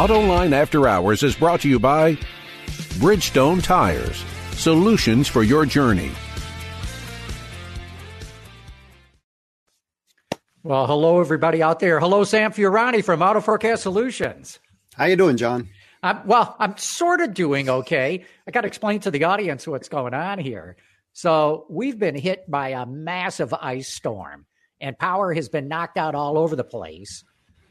Autoline After Hours is brought to you by Bridgestone Tires. Solutions for your journey. Well, hello everybody out there. Hello, Sam Fiorani from Auto Forecast Solutions. How you doing, John? I'm, well, I'm sort of doing okay. I got to explain to the audience what's going on here. So we've been hit by a massive ice storm, and power has been knocked out all over the place.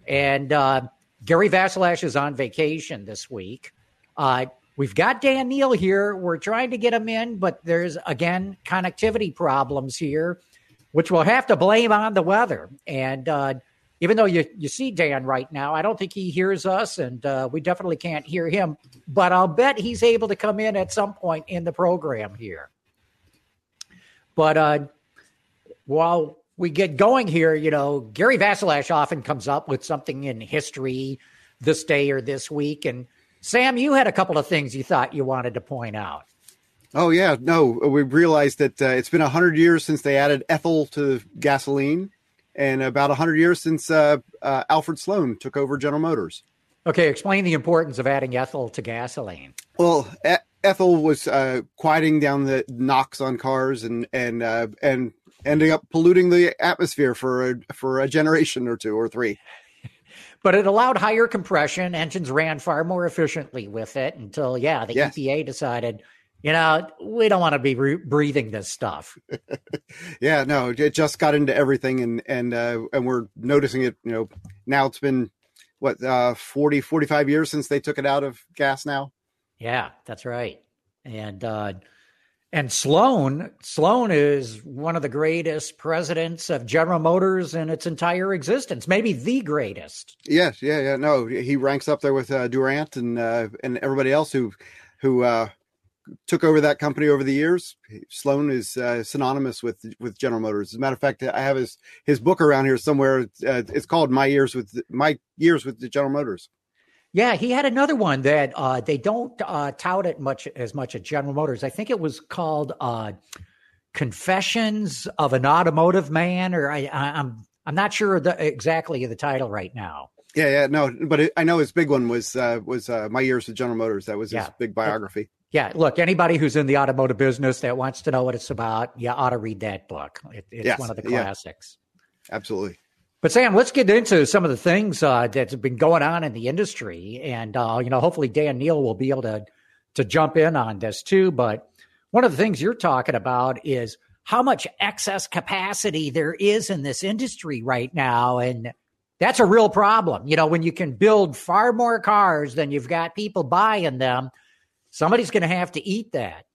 And uh, Gary Vasilash is on vacation this week. Uh, we've got Dan Neil here. We're trying to get him in, but there's again connectivity problems here, which we'll have to blame on the weather. And uh, even though you, you see Dan right now, I don't think he hears us, and uh, we definitely can't hear him. But I'll bet he's able to come in at some point in the program here. But uh, while we get going here, you know, Gary Vasilash often comes up with something in history this day or this week. And Sam, you had a couple of things you thought you wanted to point out. Oh yeah, no, we realized that uh, it's been hundred years since they added ethyl to gasoline, and about hundred years since uh, uh, Alfred Sloan took over General Motors. Okay, explain the importance of adding ethyl to gasoline. Well, e- ethyl was uh, quieting down the knocks on cars and and uh, and ending up polluting the atmosphere for a for a generation or two or three. But it allowed higher compression. Engines ran far more efficiently with it until, yeah, the Yes. EPA decided, you know, we don't want to be re- breathing this stuff. Yeah, no, it just got into everything, and and uh, and we're noticing it. You know, now it's been what uh, 40, 45 years since they took it out of gas. Now, Yeah, that's right. And uh, and Sloan, Sloan is one of the greatest presidents of General Motors in its entire existence, maybe the greatest. yes, yeah, yeah, no, he ranks up there with uh, Durant and uh, and everybody else who who uh, took over that company over the years. Sloan is uh, synonymous with with General Motors. As a matter of fact, I have his his book around here somewhere. Uh, it's called My Years with My Years with the General Motors. Yeah, he had another one that uh, they don't uh, tout it much as much at General Motors. I think it was called uh, "Confessions of an Automotive Man," or I, I, I'm I'm not sure the, exactly the title right now. Yeah, yeah, no, but it, I know his big one was uh, was uh, My Years with General Motors. That was his Yeah. big biography. Yeah, look, anybody who's in the automotive business that wants to know what it's about, you ought to read that book. It, it's Yes, one of the yeah. classics. Absolutely. But Sam, let's get into some of the things uh, that's been going on in the industry, and uh, you know, hopefully Dan Neil will be able to to jump in on this too. But one of the things you're talking about is how much excess capacity there is in this industry right now, and that's a real problem. You know, when you can build far more cars than you've got people buying them, somebody's going to have to eat that.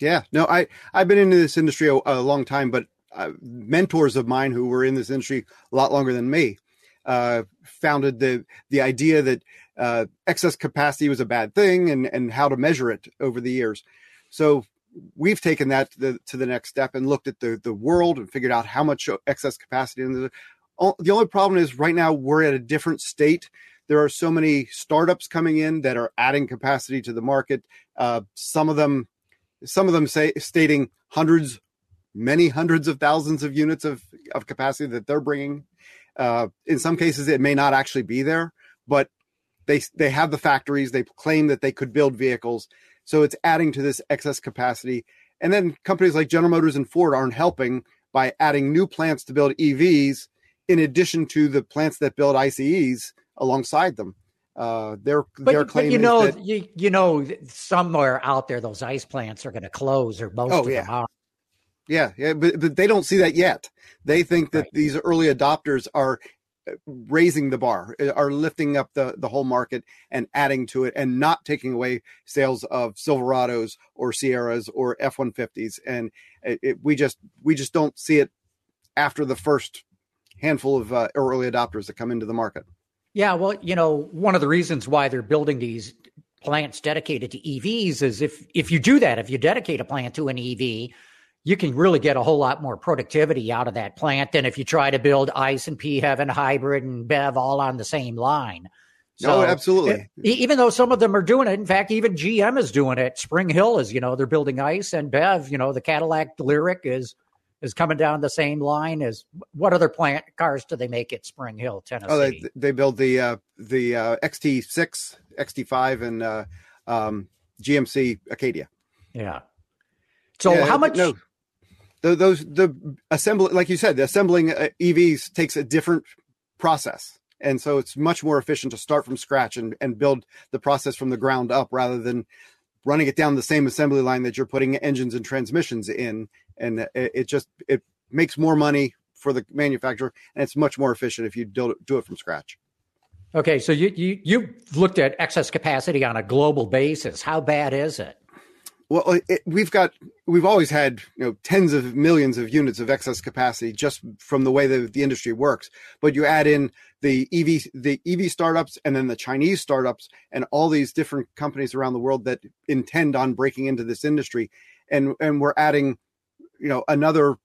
Yeah, no, I I've been into this industry a, a long time, but uh, mentors of mine who were in this industry a lot longer than me uh, founded the the idea that uh, excess capacity was a bad thing and and how to measure it over the years. So we've taken that to the, to the next step and looked at the the world and figured out how much excess capacity. And the, the only problem is right now we're at a different state. There are so many startups coming in that are adding capacity to the market. Uh, some of them some of them say stating hundreds many hundreds of thousands of units of, of capacity that they're bringing. Uh, in some cases it may not actually be there but they they have the factories. They claim that they could build vehicles. So it's adding to this excess capacity. And then companies like general motors and ford aren't helping by adding new plants to build evs in addition to the plants that build ices alongside them. Uh, their But, their but you know, that- you you know, somewhere out there, those ice plants are going to close, or most Oh, of yeah. them are. Yeah, yeah, but, but they don't see that yet. They think that Right. these early adopters are uh, raising the bar, uh, are lifting up the the whole market and adding to it, and not taking away sales of Silverados or Sierras or F one fifties. And it, it, we just we just don't see it after the first handful of uh, early adopters that come into the market. Yeah, well, you know, one of the reasons why they're building these plants dedicated to EVs is if if you do that, if you dedicate a plant to an EV, you can really get a whole lot more productivity out of that plant than if you try to build ICE and PHEV and hybrid and BEV all on the same line. So, oh, absolutely. even though some of them are doing it, in fact, even GM is doing it. Spring Hill is, you know, they're building ICE and BEV. You know, the Cadillac Lyriq is is coming down the same line as what other plant cars do they make at Spring Hill, Tennessee? Oh, they, they build the uh, the uh, XT6, XT5, and uh, um, GMC Acadia. Yeah. So yeah, how much? No, the, those the assembly, like you said, the assembling uh, EVs takes a different process, and so it's much more efficient to start from scratch and and build the process from the ground up rather than running it down the same assembly line that you're putting engines and transmissions in, and it, it just it makes more money for the manufacturer, and it's much more efficient if you do do it from scratch. Okay, so you you you looked at excess capacity on a global basis. How bad is it? Well, uh, it, we've got we've always had you know tens of millions of units of excess capacity just from the way that the industry works. But you add in the EV the EV startups and then the Chinese startups and all these different companies around the world that intend on breaking into this industry, and and we're adding you know another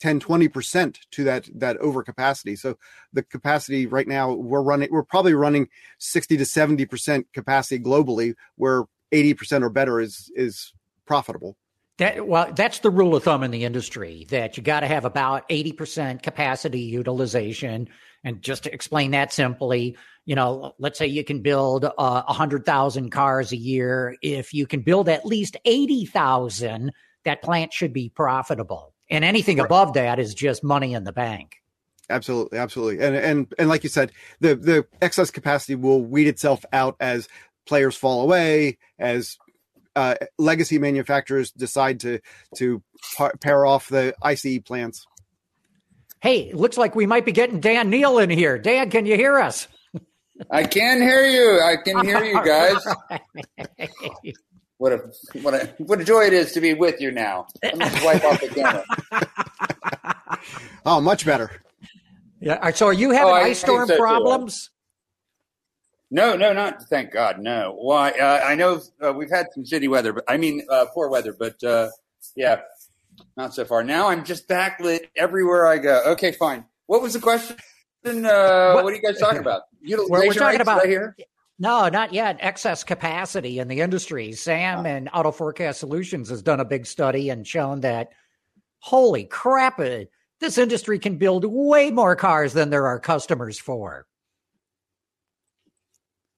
10 20% to that that overcapacity so the capacity right now we're running we're probably running 60 to 70% capacity globally where 80% or better is is profitable. That, well, that's the rule of thumb in the industry that you got to have about 80% capacity utilization. And just to explain that simply, you know, let's say you can build uh, 100,000 cars a year. If you can build at least 80,000, that plant should be profitable. And anything right. above that is just money in the bank. Absolutely, absolutely. And and and like you said, the the excess capacity will weed itself out as players fall away, as uh, legacy manufacturers decide to to par- pair off the ICE plants. Hey, looks like we might be getting Dan Neil in here. Dan, can you hear us? I can hear you. I can hear you guys. what a what a what a joy it is to be with you now. Let me just wipe off the camera. oh, much better. Yeah. So, are you having oh, ice storm so problems? No, no, not thank God, no. Why? Uh, I know uh, we've had some shitty weather, but I mean uh, poor weather, but uh, yeah, not so far. Now I'm just backlit everywhere I go. Okay, fine. What was the question? Uh, what, what, are you guys talking about? Utilization we're, we're talking about right here. No, not yet. Excess capacity in the industry. Sam and Auto Forecast Solutions has done a big study and shown that, holy crap, uh, this industry can build way more cars than there are customers for.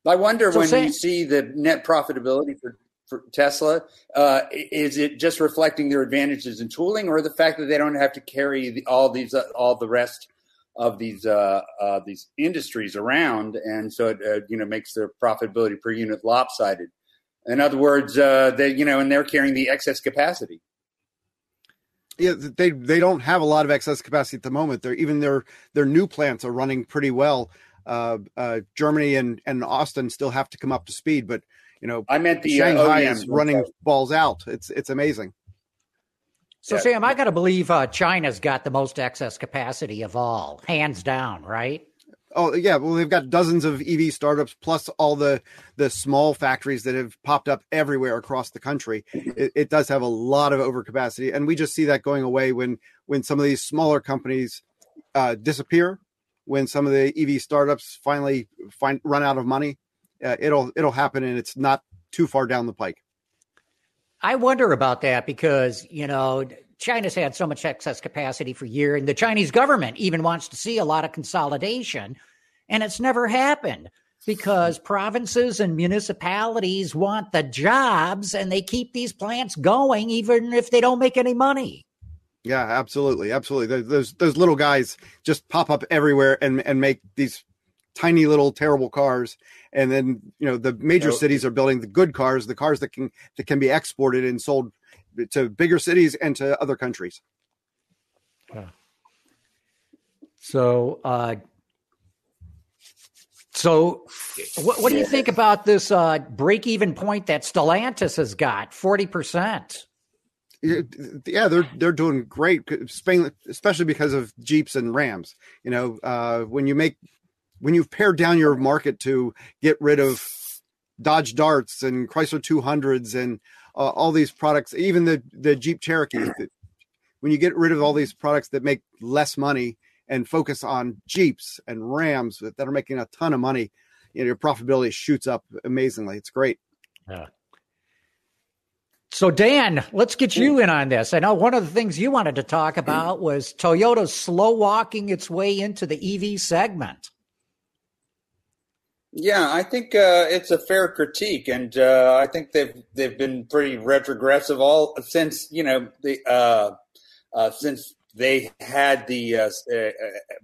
I wonder so when say, you see the net profitability for, for Tesla, uh, is it just reflecting their advantages in tooling, or the fact that they don't have to carry the, all these uh, all the rest of these uh, uh these industries around, and so it uh, you know makes their profitability per unit lopsided. In other words, uh, they you know, and they're carrying the excess capacity. Yeah, they they don't have a lot of excess capacity at the moment. They're even their their new plants are running pretty well uh, uh, Germany and, and Austin still have to come up to speed, but you know, I meant the uh, Shanghai is running balls out. It's it's amazing. So, yeah. Sam, I got to believe uh, China's got the most excess capacity of all, hands down, right? Oh yeah, well they've got dozens of EV startups plus all the the small factories that have popped up everywhere across the country. It, it, does have a lot of overcapacity, and we just see that going away when when some of these smaller companies uh, disappear when some of the EV startups finally find run out of money. Uh, it'll it'll happen, and it's not too far down the pike. I wonder about that because you know China's had so much excess capacity for years, and the Chinese government even wants to see a lot of consolidation, and it's never happened because provinces and municipalities want the jobs, and they keep these plants going even if they don't make any money. Yeah, absolutely, absolutely. Those those little guys just pop up everywhere and and make these tiny little terrible cars, and then you know the major cities are building the good cars, the cars that can that can be exported and sold to bigger cities and to other countries. Yeah. So, uh, so what, what do you think about this uh, break-even point that Stellantis has got? Forty percent. Yeah, they're they're doing great, especially because of Jeeps and Rams. You know, uh, when you make when you've pared down your market to get rid of Dodge Darts and Chrysler 200s and uh, all these products, even the the Jeep Cherokee. when you get rid of all these products that make less money and focus on Jeeps and Rams that are making a ton of money, you know, your profitability shoots up amazingly. It's great. Yeah. So, Dan, let's get you in on this. I know one of the things you wanted to talk about was Toyota slow walking its way into the EV segment. Yeah, I think uh, it's a fair critique, and uh, I think they've they've been pretty retrogressive all since you know the uh, uh since they had the uh, uh,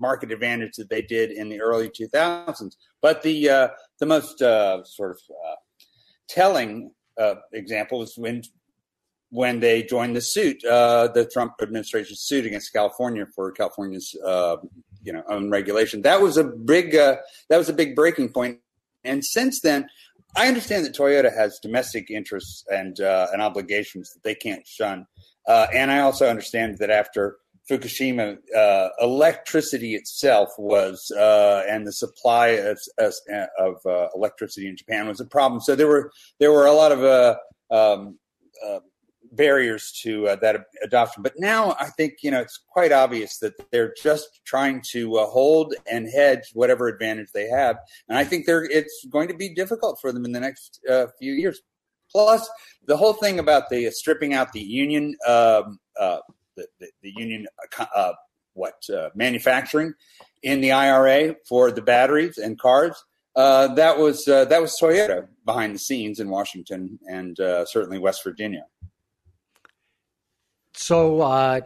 market advantage that they did in the early 2000s. But the the most sort of telling example was when when they joined the suit, uh, the Trump administration suit against California for California's, uh, you know, own regulation. That was a big, uh, that was a big breaking point. And since then, I understand that Toyota has domestic interests and uh, and obligations that they can't shun. Uh, and I also understand that after Fukushima, uh, electricity itself was, and the supply of, of electricity in Japan was a problem. So there were there were a lot of um, barriers to uh, that adoption. But now I think you know it's quite obvious that they're just trying to uh, hold and hedge whatever advantage they have, and I think they're it's going to be difficult for them in the next uh, few years. Plus, the whole thing about the stripping out the union, um, uh, the, the, the, union, uh, uh, what manufacturing in the IRA for the batteries and cars. that was that was Toyota behind the scenes in Washington and certainly West Virginia. So, uh,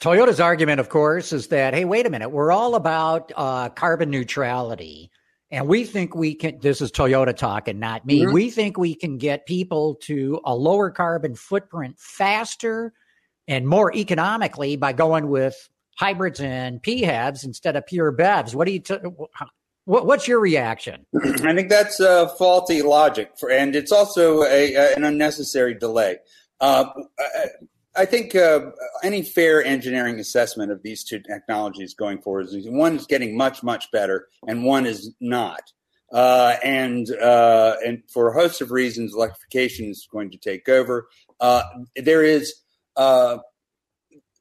Toyota's argument, of course, is that, hey, wait a minute, we're all about uh, carbon neutrality. And we think we can, this is Toyota talking, not me. Mm-hmm. We think we can get people to a lower carbon footprint faster and more economically by going with hybrids and PHEVs instead of pure BEVs. What do you, t- what, what's your reaction? I think that's a faulty logic, for, and it's also a, a, an unnecessary delay. Uh, I think uh, any fair engineering assessment of these two technologies going forward is one is getting much, much better, and one is not. Uh, and uh, and for a host of reasons, electrification is going to take over. Uh, there is uh,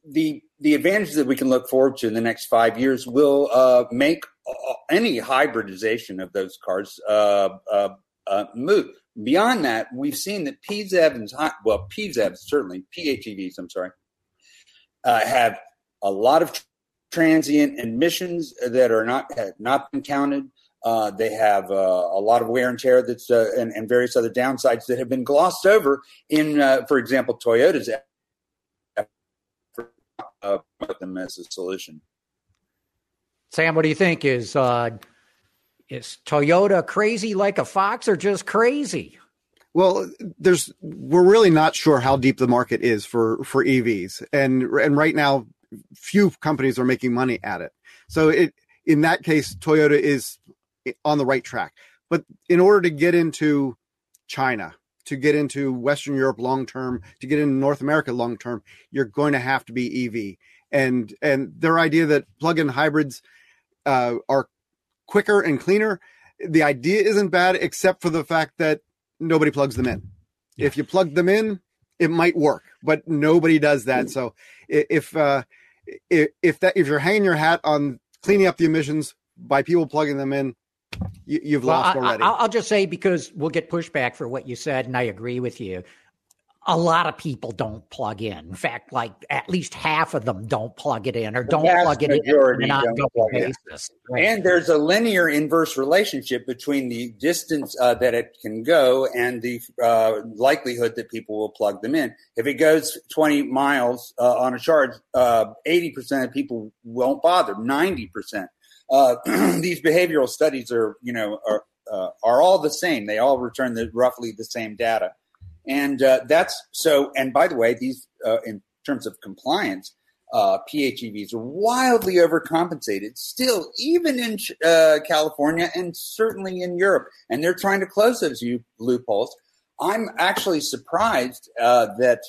the the advantages that we can look forward to in the next five years will uh, make any hybridization of those cars move Beyond that, we've seen that PZEVs and well, PZEVs certainly PHEVs. I'm sorry, uh, have a lot of transient emissions that are not have not been counted. Uh, they have uh, a lot of wear and tear that's uh, and, and, various other downsides that have been glossed over in, uh, for example, Toyota's uh, them as a solution. Sam, what do you think? Is uh, is Toyota crazy like a fox or just crazy? Well, there's we're really not sure how deep the market is for for EVs, and and right now, few companies are making money at it. So it in that case, Toyota is on the right track. But in order to get into China, to get into Western Europe long term, to get into North America long term, you're going to have to be EV. And and their idea that plug-in hybrids uh, are quicker and cleaner. The idea isn't bad, except for the fact that nobody plugs them in. Yeah. If you plug them in, it might work, but nobody does that. So if uh, if, if that if you're hanging your hat on cleaning up the emissions by people plugging them in, you, have well, lost already. I, will just say because we'll get pushback for what you said, and I agree with you a lot of people don't plug in. In fact, like at least half of them don't plug it in or don't plug it in not go basis. Right. And there's a linear inverse relationship between the distance uh, that it can go and the uh, likelihood that people will plug them in. If it goes 20 miles uh, on a charge, 80% uh, of people won't bother. 90%. Uh, these behavioral studies are, you know, are uh, are all the same. They all return the, roughly the same data. And uh, that's so. And by the way, these uh, in terms of compliance, uh, PHEVs are wildly overcompensated still, even in uh, California and certainly in Europe. And they're trying to close those loopholes. I'm actually surprised that,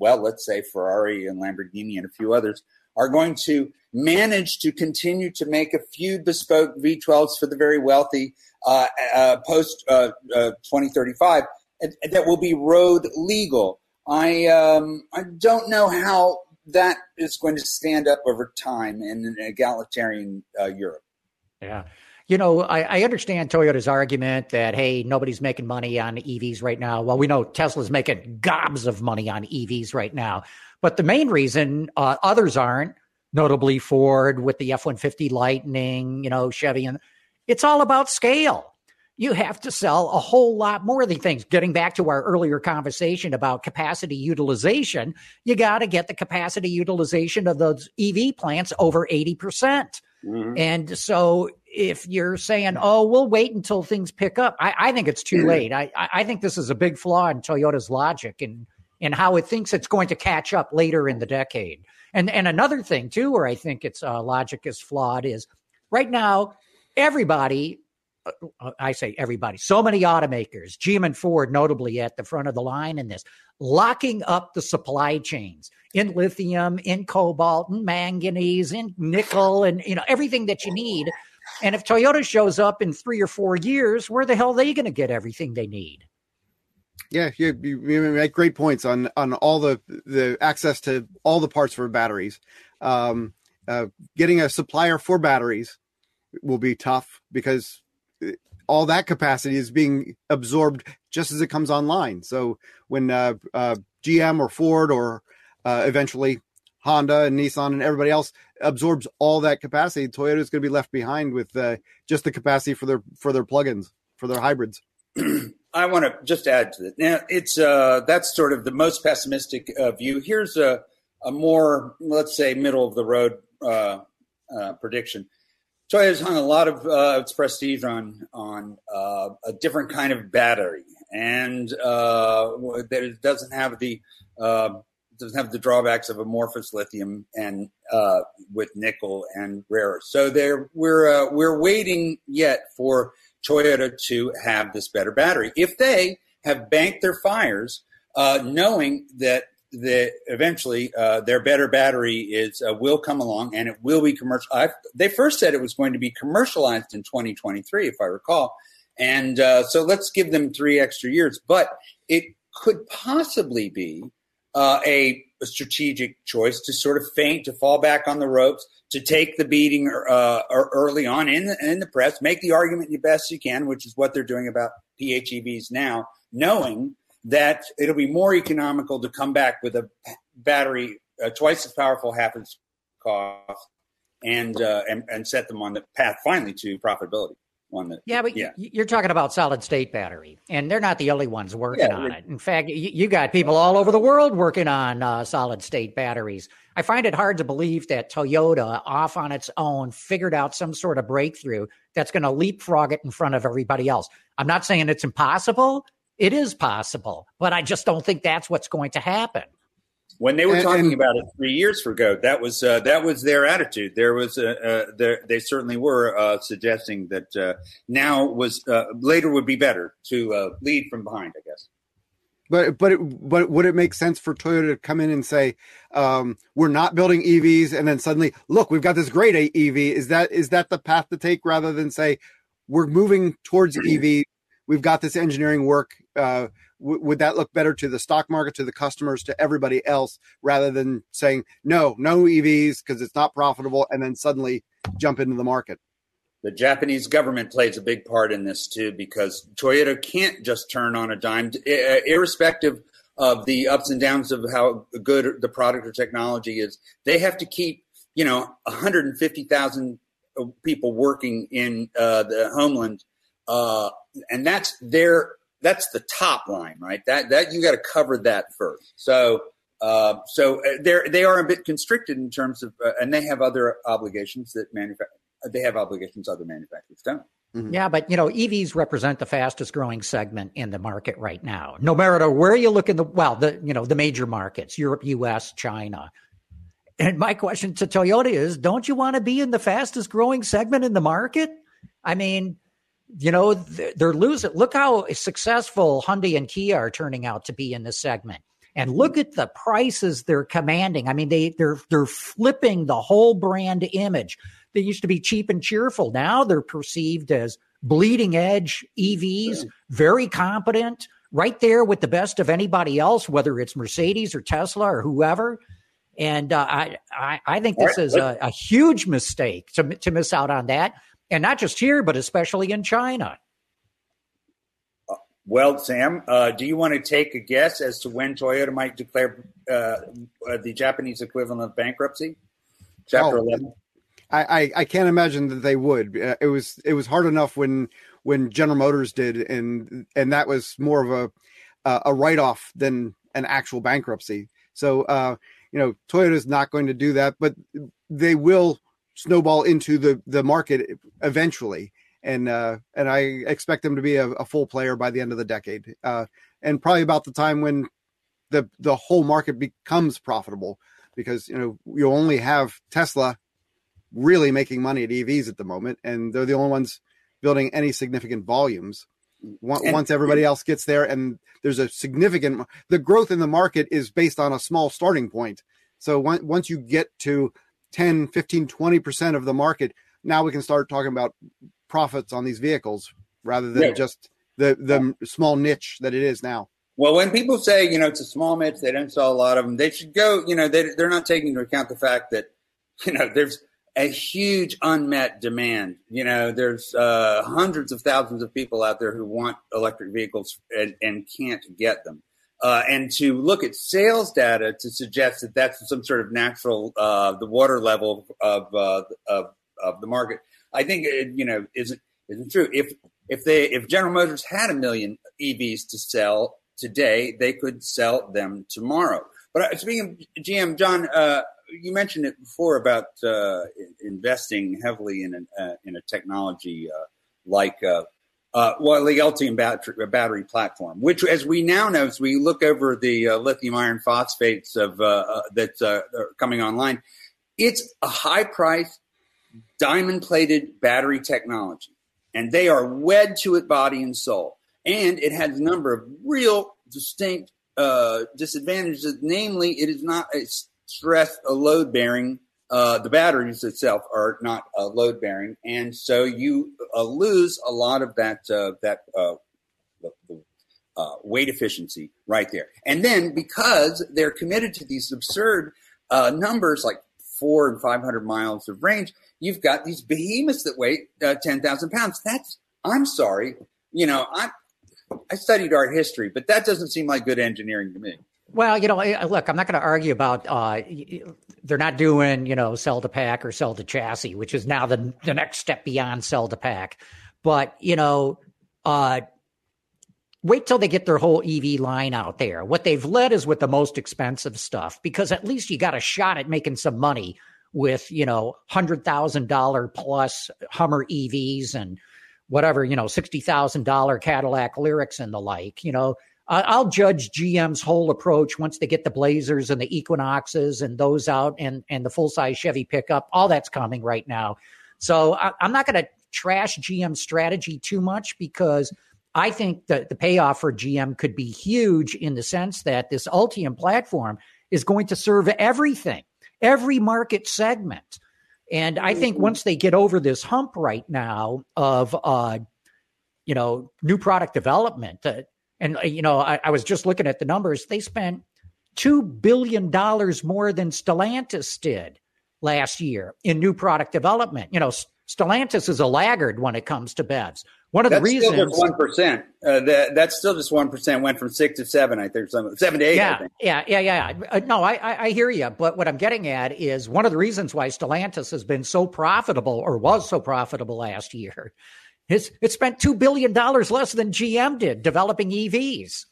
well, let's say Ferrari and Lamborghini and a few others are going to manage to continue to make a few bespoke V12s for the very wealthy uh, uh post uh, uh, 2035 that will be road legal. I um, I don't know how that is going to stand up over time in an egalitarian Europe. Yeah you know, I, I, understand Toyota's argument that, hey, nobody's making money on EVs right now. Well, we know Tesla's making gobs of money on EVs right now. But the main reason uh, others aren't, notably Ford with the F 150 Lightning, you know, Chevy, and it's all about scale. You have to sell a whole lot more of these things. Getting back to our earlier conversation about capacity utilization, you got to get the capacity utilization of those EV plants over 80%. Percent mm hmm And so if you're saying, oh, we'll wait until things pick up, I, I think it's too late. I, I think this is a big flaw in Toyota's logic and, and how it thinks it's going to catch up later in the decade. And, and another thing, too, where I think its uh, logic is flawed is right now, everybody, I say everybody, so many automakers, GM and Ford notably at the front of the line in this, locking up the supply chains in lithium, in cobalt, in manganese, in nickel, and you know everything that you need and if Toyota shows up in three or four years, where the hell are they going to get everything they need? Yeah, you, you, make great points on on all the the access to all the parts for batteries. Um, uh, getting a supplier for batteries will be tough because uh, all that capacity is being absorbed just as it comes online. So when uh, uh, GM or Ford or uh, eventually Honda and Nissan and everybody else absorbs all that capacity. Toyota is going to be left behind with uh, just the capacity for their for their plugins for their hybrids. I want to just add to that. Now, it's uh, that's sort of the most pessimistic uh, view. Here's a a more let's say middle of the road prediction. Toyota has hung a lot of uh, its prestige on on a different kind of battery, and that it doesn't have the doesn't have the drawbacks of amorphous lithium and uh, with nickel and rare. So there, we're uh, we're waiting yet for Toyota to have this better battery. If they have banked their fires, uh, knowing that that eventually uh, their better battery is uh, will come along and it will be commercial. I've, they first said it was going to be commercialized in 2023, if I recall. And uh, so let's give them three extra years. But it could possibly be uh, a, a, strategic choice to sort of feint, to fall back on the ropes, to take the beating uh, early on in the, in the press, make the argument the best you can, which is what they're doing about PHEVs now, knowing that it'll be more economical to come back with a battery uh, twice as powerful, half as cost, and, uh, and and set them on the path finally to profitability. That yeah but yeah. you're talking about solid state battery and they're not the only ones working yeah, on it. In fact you, you, got people all over the world working on uh, solid state batteries. I find it hard to believe that toyota off on its own figured out some sort of breakthrough that's going to leapfrog it in front of everybody else. I'm not saying it's impossible it is possible but i just don't think that's what's going to happen when they were and, talking and, about it three years ago, that was uh, that was their attitude. There was uh, uh, there, they certainly were uh, suggesting that uh, now was uh, later would be better to lead from behind. I guess. But but it, but would it make sense for Toyota to come in and say um, we're not building EVs, and then suddenly look, we've got this great EV? Is that is that the path to take rather than say we're moving towards EV? We've got this engineering work w- would that look better to the stock market, to the customers, to everybody else, rather than saying no, no EVs because it's not profitable, and then suddenly jump into the market? The Japanese government plays a big part in this too, because Toyota can't just turn on a dime, irrespective of the ups and downs of how good the product or technology is. They have to keep, you know, 150,000 people working in uh, the homeland, uh, and that's their that's the top line, right? That that you got to cover that first. So uh, so uh, they're they are a bit constricted in terms of, uh, and they have other obligations that manufacture. They have obligations other manufacturers don't. Mm-hmm. Yeah, but you know, EVs represent the fastest growing segment in the market right now. No matter where you look in the well, the you know the major markets, Europe, U.S., China. And my question to Toyota is: Don't you want to be in the fastest growing segment in the market? I mean, you know, they're losing. Look how successful Hyundai and Kia are turning out to be in this segment. And look at the prices they're commanding. I mean, they they're they're flipping the whole brand image. They used to be cheap and cheerful. Now they're perceived as bleeding edge EVs, very competent, right there with the best of anybody else, whether it's Mercedes or Tesla or whoever. And uh, I, I, I think this is a, a huge mistake to to miss out on that and not just here, but especially in China. Well, Sam, uh, do you want to take a guess as to when Toyota might declare uh, uh, the Japanese equivalent of bankruptcy? Chapter oh, eleven. I, I, I can't imagine that they would. Uh, it was it was hard enough when when General Motors did, and and that was more of a a write off than an actual bankruptcy. So uh, you know, Toyota is not going to do that, but they will snowball into the the market eventually. And uh, and I expect them to be a, a full player by the end of the decade, uh, and probably about the time when the the whole market becomes profitable, because you know you only have Tesla really making money at EVs at the moment, and they're the only ones building any significant volumes. Once everybody else gets there, and there's a significant the growth in the market is based on a small starting point. So once you get to 10, 15, 20% of the market, now we can start talking about profits on these vehicles rather than yeah. just the the small niche that it is now. Well, when people say, you know, it's a small niche, they don't sell a lot of them, they should go, you know, they, they're not taking into account the fact that, you know, there's a huge unmet demand. You know, there's uh, hundreds of thousands of people out there who want electric vehicles and, and can't get them. Uh, and to look at sales data to suggest that that's some sort of natural uh, the water level of, uh, of of the market, I think it, you know isn't isn't true. If if they if General Motors had a million EVs to sell today, they could sell them tomorrow. But uh, speaking of GM, John, uh, you mentioned it before about uh, investing heavily in a in a technology like uh, well, the Ultium battery, battery, platform, which, as we now know, as we look over the uh, lithium iron phosphates of uh, uh that's uh, coming online, it's a high price, diamond plated battery technology, and they are wed to it body and soul. And it has a number of real distinct uh, disadvantages. Namely, it is not a stress, a load bearing uh, the batteries itself are not uh, load bearing, and so you uh, lose a lot of that uh, that uh, weight efficiency right there. And then because they're committed to these absurd numbers like four and five hundred miles of range, you've got these behemoths that weigh ten thousand pounds. That's I'm sorry, you know I I studied art history, but that doesn't seem like good engineering to me. Well, you know, look, I'm not going to argue about uh, they're not doing, you know, cell to pack or cell to chassis, which is now the the next step beyond cell to pack. But you know, uh, wait till they get their whole EV line out there. What they've led is with the most expensive stuff because at least you got a shot at making some money with you know hundred thousand dollar plus Hummer EVs and whatever you know sixty thousand dollar Cadillac Lyriqs and the like. You know I'll judge GM's whole approach once they get the Blazers and the Equinoxes and those out and, and the full size Chevy pickup. All that's coming right now. So I, am not going to trash GM's strategy too much because I think that the payoff for GM could be huge in the sense that this Ultium platform is going to serve everything, every market segment. And I think mm-hmm. once they get over this hump right now of, uh, you know, new product development, uh, and, uh, you know, I, I was just looking at the numbers. They spent $2 billion more than Stellantis did last year in new product development. You know, Stellantis is a laggard when it comes to BEVs. One of that's the reasons still just one percent. Uh, that, that's still just one percent. Went from six to seven, I think, some seven to eight. Yeah, yeah, yeah, yeah. Uh, no, I, I, I hear you. But what I'm getting at is one of the reasons why Stellantis has been so profitable, or was so profitable last year, it's, it spent $2 billion less than GM did developing EVs.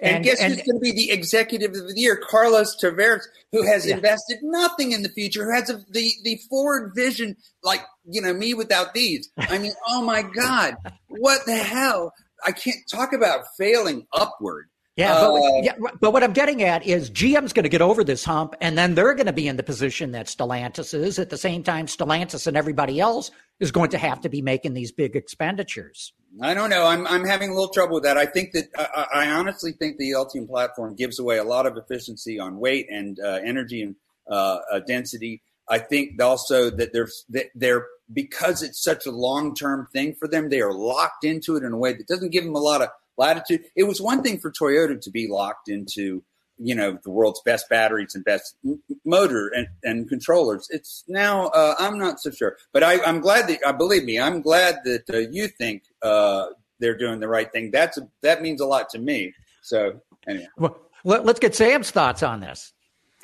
And, and guess and, who's going to be the executive of the year? Carlos Tavares, who has yeah. invested nothing in the future, who has a, the, the forward vision like, you know, me without these. I mean, oh my God, what the hell? I can't talk about failing upward. Yeah, but, uh, yeah, but what I'm getting at is GM's going to get over this hump, and then they're going to be in the position that Stellantis is. At the same time, Stellantis and everybody else is going to have to be making these big expenditures. I don't know. I'm I'm having a little trouble with that. I think that I, I honestly think the Ultium platform gives away a lot of efficiency on weight and uh, energy and uh, uh, density. I think also that there's that they're because it's such a long term thing for them. They are locked into it in a way that doesn't give them a lot of latitude. It was one thing for Toyota to be locked into you know the world's best batteries and best motor and, and controllers. It's now uh, I'm not so sure, but I, am glad that I uh, believe me. I'm glad that uh, you think uh, they're doing the right thing. That's a, that means a lot to me. So anyway, well, let, us get Sam's thoughts on this.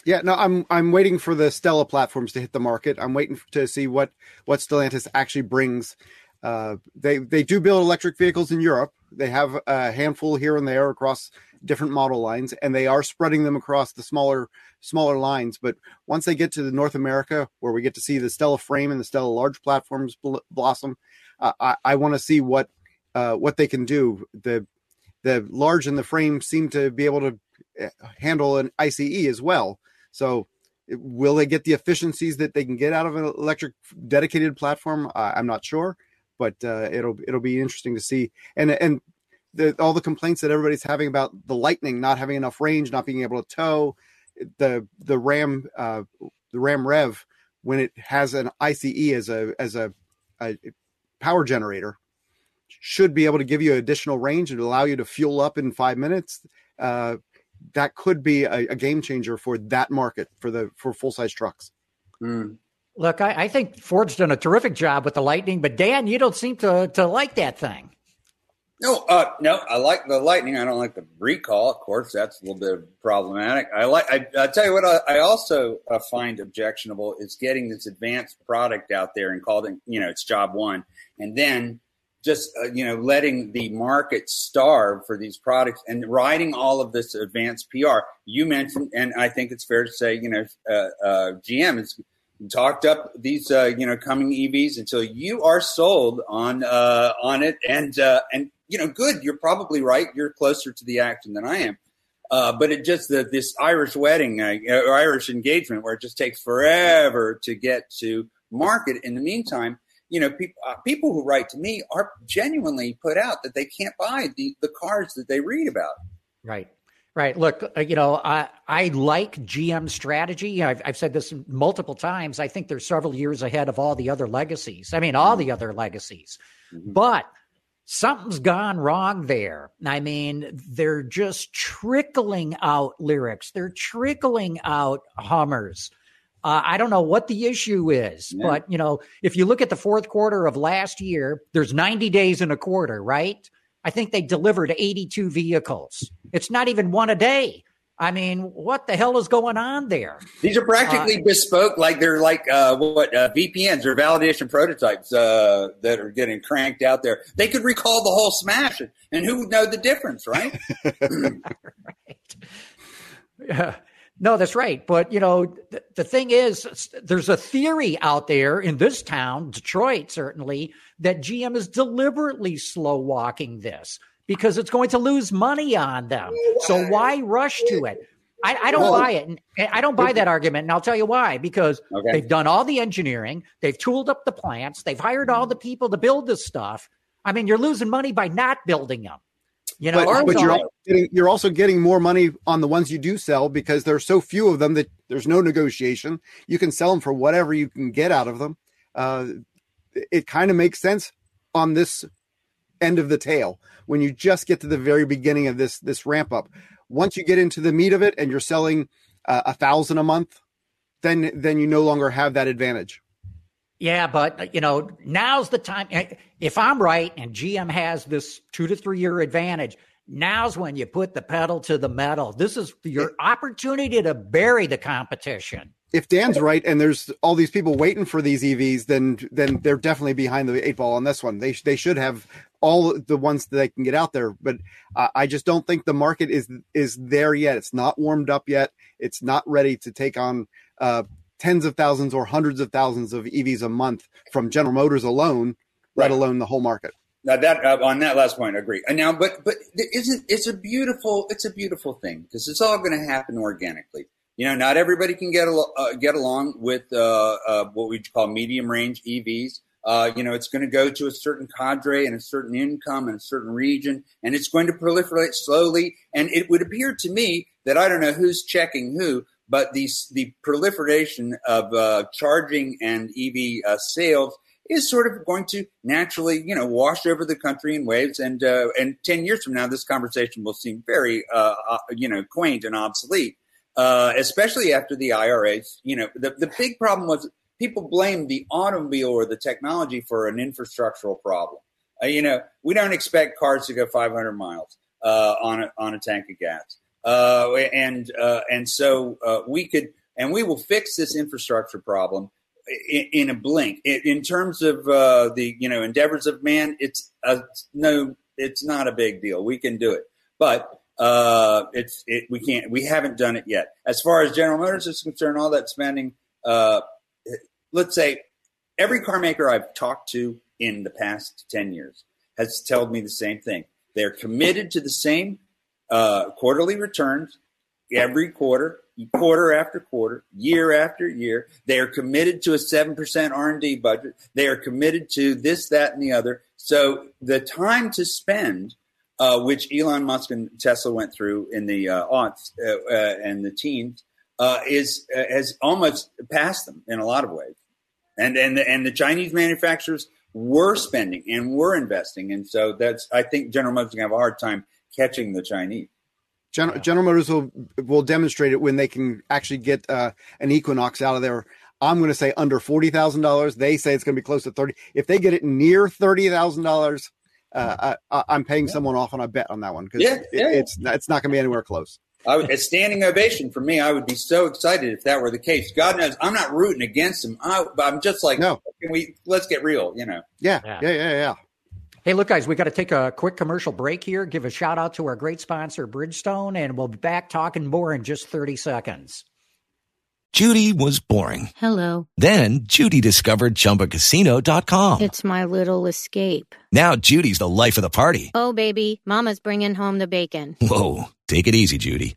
Yeah, no, I'm I'm waiting for the STLA platforms to hit the market. I'm waiting to see what what Stellantis actually brings. Uh, they they do build electric vehicles in Europe. They have a handful here and there across different model lines, and they are spreading them across the smaller smaller lines. But once they get to the North America, where we get to see the STLA frame and the STLA large platforms bl- blossom, uh, I, I want to see what uh, what they can do. The the large and the frame seem to be able to eh, handle an ICE as well. So will they get the efficiencies that they can get out of an electric dedicated platform? Uh, I'm not sure, but uh, it'll it'll be interesting to see. And and the, all the complaints that everybody's having about the Lightning not having enough range, not being able to tow the the Ram uh, the Ram Rev when it has an ICE as a as a, a power generator should be able to give you additional range and allow you to fuel up in five minutes. Uh, that could be a, a, game changer for that market for the for full size trucks. Mm. Look, I, I, think Ford's done a terrific job with the Lightning, but Dan, you don't seem to to like that thing. No, uh, no, I like the Lightning. I don't like the recall. Of course, that's a little bit problematic. I like. I, I tell you what. I, I also uh, find objectionable is getting this advanced product out there and calling, you know, it's job one, and then just uh, you know letting the market starve for these products and riding all of this advanced PR. You mentioned, and I think it's fair to say, you know, uh, uh, GM has talked up these uh, you know coming EVs until you are sold on uh, on it, and uh, and you know, good. You're probably right. You're closer to the action than I am. but it just the, this Irish wedding or Irish engagement where it just takes forever to get to market. In the meantime, you know, people uh, people who write to me are genuinely put out that they can't buy the the cars that they read about. Right. Right. Look, uh, you know, I I like GM strategy. I've, I've said this multiple times. I think they're several years ahead of all the other legacies. I mean, all the other legacies. Mm-hmm. But something's gone wrong there. I mean, they're just trickling out Lyriqs. They're trickling out Hummers. Uh, I don't know what the issue is, yeah. but you know, if you look at the fourth quarter of last year, there's 90 days in a quarter, right? I think they delivered 82 vehicles. It's not even one a day. I mean, what the hell is going on there? These are practically uh, bespoke, like they're like uh, what uh, VPNs or validation prototypes uh, that are getting cranked out there. They could recall the whole smash, and who would know the difference, right? right. Yeah. No, that's right. But, you know, th- the thing is, there's a theory out there in this town, Detroit certainly, that GM is deliberately slow walking this because it's going to lose money on them. So why rush to it? I, I don't buy it. And I don't buy that argument. And I'll tell you why. Because okay. they've done all the engineering, they've tooled up the plants, they've hired all the people to build this stuff. I mean, you're losing money by not building them. You know, but, but you're, also getting, you're also getting more money on the ones you do sell because there's so few of them that there's no negotiation. You can sell them for whatever you can get out of them. Uh, it kind of makes sense on this end of the tail when you just get to the very beginning of this this ramp up. Once you get into the meat of it and you're selling uh, a thousand a month, then then you no longer have that advantage. Yeah, but you know, now's the time. Eh, if I'm right and GM has this two to three year advantage, now's when you put the pedal to the metal. This is your opportunity to bury the competition. If Dan's right and there's all these people waiting for these EVs, then then they're definitely behind the eight ball on this one. They they should have all the ones that they can get out there, but uh, I just don't think the market is is there yet. It's not warmed up yet. It's not ready to take on uh, tens of thousands or hundreds of thousands of EVs a month from General Motors alone, right. let alone the whole market. Now that uh, on that last point, I agree. And now, but but isn't it's a beautiful it's a beautiful thing because it's all going to happen organically. You know, not everybody can get uh, get along with uh, uh, what we call medium range EVs. Uh, you know, it's going to go to a certain cadre and a certain income and a certain region, and it's going to proliferate slowly. And it would appear to me that I don't know who's checking who, but the the proliferation of uh, charging and EV uh, sales is sort of going to naturally, you know, wash over the country in waves. And uh, and ten years from now, this conversation will seem very, uh, uh, you know, quaint and obsolete, uh, especially after the IRAs. You know, the the big problem was people blame the automobile or the technology for an infrastructural problem. you know, we don't expect cars to go 500 miles on a, on a tank of gas. Uh, and uh, and so uh, we could and we will fix this infrastructure problem in, in a blink. In, in terms of uh, the you know endeavors of man, it's a, no, it's not a big deal. We can do it, but uh, it's it, we can't. We haven't done it yet. As far as General Motors is concerned, all that spending. Uh, let's say every car maker I've talked to in the past ten years has told me the same thing. They're committed to the same uh, quarterly returns every quarter, quarter after quarter, year after year. They are committed to a seven percent R and D budget. They are committed to this, that, and the other. So the time to spend, uh, which Elon Musk and Tesla went through in the uh, aughts uh, uh, and the teens, uh, is has almost passed them in a lot of ways. And and the, and the Chinese manufacturers were spending and were investing, and so that's I think General Motors going to have a hard time catching the Chinese. General, General Motors will will demonstrate it when they can actually get uh, an Equinox out of there. I'm going to say under forty thousand dollars. They say it's going to be close to thirty. If they get it near thirty thousand uh, dollars, I, am paying yeah. someone off on a bet on that one because yeah, yeah. it, it's it's not going to be anywhere close. a standing ovation for me. I would be so excited if that were the case. God knows I'm not rooting against him. I, am just like, no, can we let's get real, you know? Yeah, yeah, yeah, yeah. yeah. Hey, look, guys, we got to take a quick commercial break here. Give a shout out to our great sponsor, Bridgestone, and we'll be back talking more in just 30 seconds. Judy was boring. Hello. Then Judy discovered chumbacasino.com. It's my little escape. Now Judy's the life of the party. Oh, baby, Mama's bringing home the bacon. Whoa. Take it easy, Judy.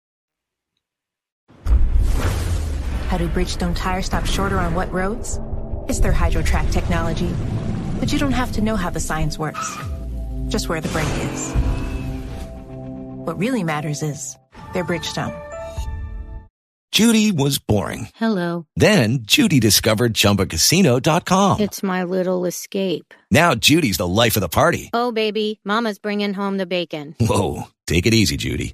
How do Bridgestone tires stop shorter on what roads? It's their HydroTrack technology. But you don't have to know how the science works just where the brake is. What really matters is their Bridgestone. Judy was boring. Hello. Then Judy discovered ChumbaCasino.com. It's my little escape. Now Judy's the life of the party. Oh, baby, Mama's bringing home the bacon. Whoa, take it easy, Judy.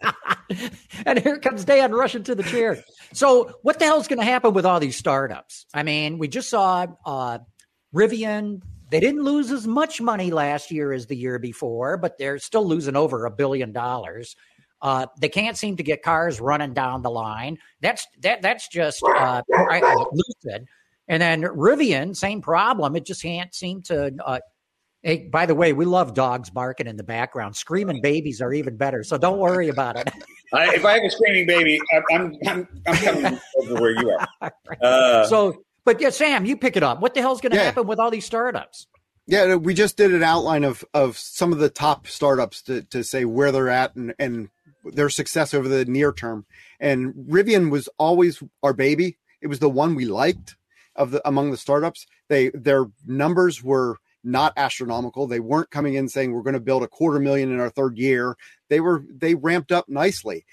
and here comes Dan rushing to the chair. So, what the hell is going to happen with all these startups? I mean, we just saw uh, Rivian. They didn't lose as much money last year as the year before, but they're still losing over a billion dollars. Uh, they can't seem to get cars running down the line. That's that. That's just uh, lucid. And then Rivian, same problem. It just can't seem to uh, Hey, by the way, we love dogs barking in the background. Screaming babies are even better, so don't worry about it. I, if I have a screaming baby, I'm I'm, I'm coming over where you are. Uh, so, but yeah, Sam, you pick it up. What the hell's going to yeah. happen with all these startups? Yeah, we just did an outline of of some of the top startups to to say where they're at and and their success over the near term. And Rivian was always our baby. It was the one we liked of the among the startups. They their numbers were not astronomical. They weren't coming in saying we're going to build a quarter million in our third year. They were they ramped up nicely.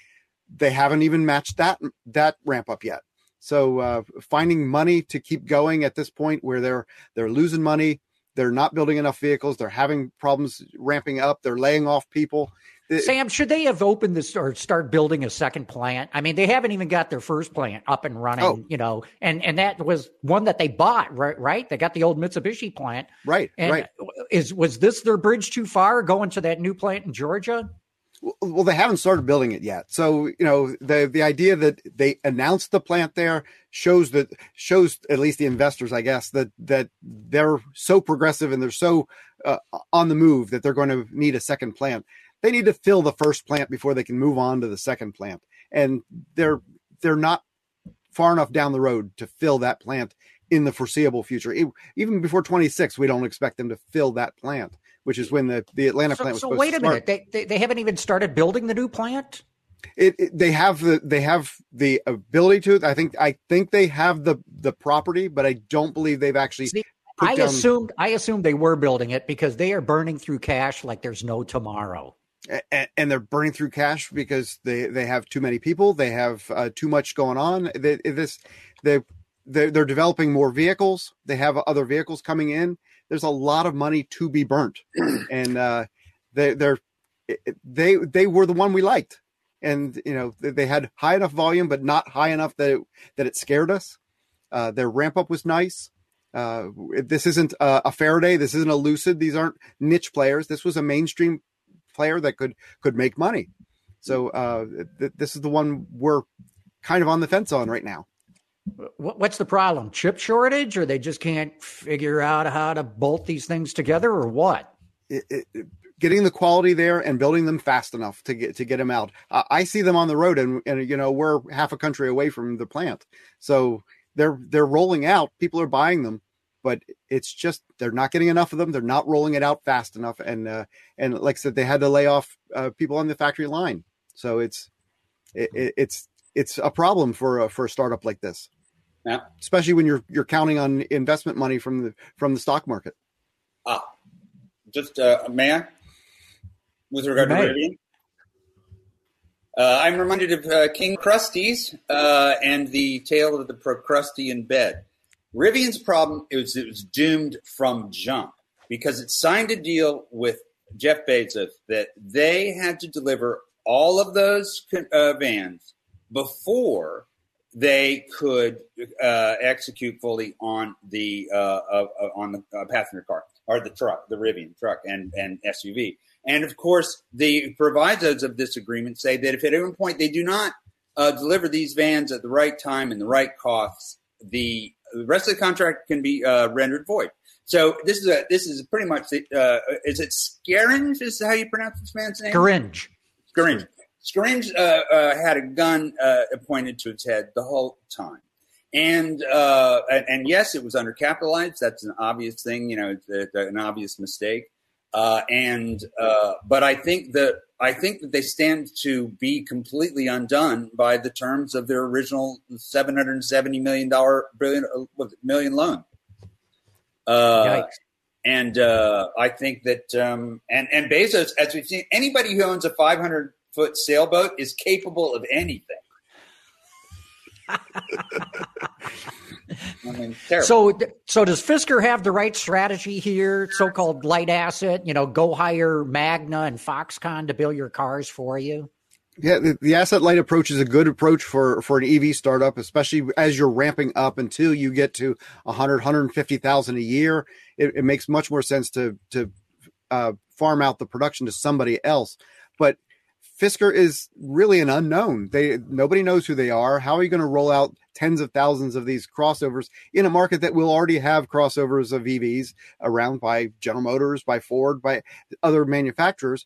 They haven't even matched that that ramp up yet. So uh, finding money to keep going at this point where they're they're losing money, they're not building enough vehicles, they're having problems ramping up, they're laying off people. Sam, should they have opened this or start building a second plant? I mean, they haven't even got their first plant up and running, oh. you know, and and that was one that they bought, right? Right? They got the old Mitsubishi plant, right? And right. Is was this their bridge too far going to that new plant in Georgia? Well, they haven't started building it yet. So, you know, the the idea that they announced the plant there shows that shows at least the investors, I guess, that that they're so progressive and they're so uh, on the move that they're going to need a second plant they need to fill the first plant before they can move on to the second plant. And they're they're not far enough down the road to fill that plant in the foreseeable future. Even before 26, we don't expect them to fill that plant, which is when the, the Atlanta so, plant was so wait a minute. They, they, they haven't even started building the new plant? It, it, they have the they have the ability to. I think I think they have the the property, but I don't believe they've actually. See, I down... assumed I assumed they were building it because they are burning through cash like there's no tomorrow and, they're burning through cash because they they have too many people. They have uh, too much going on. They, this they they're, they're developing more vehicles. They have other vehicles coming in. There's a lot of money to be burnt. And uh, they they're they they were the one we liked. And you know they had high enough volume but not high enough that it, that it scared us. Uh, their ramp up was nice. Uh, this isn't a, a Faraday. This isn't a Lucid. These aren't niche players. This was a mainstream player that could could make money. So uh, th- this is the one we're kind of on the fence on right now. What's the problem? Chip shortage, or they just can't figure out how to bolt these things together, or what? It, it, getting the quality there and building them fast enough to get to get them out. Uh, I see them on the road, and and you know we're half a country away from the plant, so they're they're rolling out. People are buying them, but it's just they're not getting enough of them. They're not rolling it out fast enough, and uh, and like I said, they had to lay off uh, people on the factory line. So it's it, it's it's a problem for a, for a startup like this. Yeah. Especially when you're you're counting on investment money from the from the stock market. Ah, just uh, a man with regard to Rivian. Uh, I'm reminded of uh, King Krusty's uh, and the tale of the Procrustean bed. Rivian's problem is it was doomed from jump because it signed a deal with Jeff Bezos that they had to deliver all of those uh, vans before they could uh, execute fully on the uh, uh, uh on the uh, passenger car or the truck, the Rivian truck and and SUV. And of course, the provisos of this agreement say that if at any point they do not deliver these vans at the right time and the right costs, the the rest of the contract can be uh, rendered void. So this is a this is pretty much the, uh, is it Scaringe is how you pronounce this man's name? Scaringe. Scaringe. Scaringe uh, uh, had a gun uh, appointed to its head the whole time. And, uh, and, and yes, it was undercapitalized. That's an obvious thing, you know, an obvious mistake. Uh, and uh, but I think that I think that they stand to be completely undone by the terms of their original seven hundred and seventy million dollar billion uh, loan. Uh, and uh, I think that um, and and Bezos, as we've seen, anybody who owns a five hundred foot sailboat is capable of anything. I mean, so, so does Fisker have the right strategy here? So-called light asset, you know, go hire Magna and Foxconn to build your cars for you. Yeah, the, the, asset light approach is a good approach for for an EV startup, especially as you're ramping up until you get to 100, 150,000 a year. It, it, makes much more sense to to uh, farm out the production to somebody else. But Fisker is really an unknown. They nobody knows who they are. How are you going to roll out tens of thousands of these crossovers in a market that will already have crossovers of EVs around by General Motors, by Ford, by other manufacturers?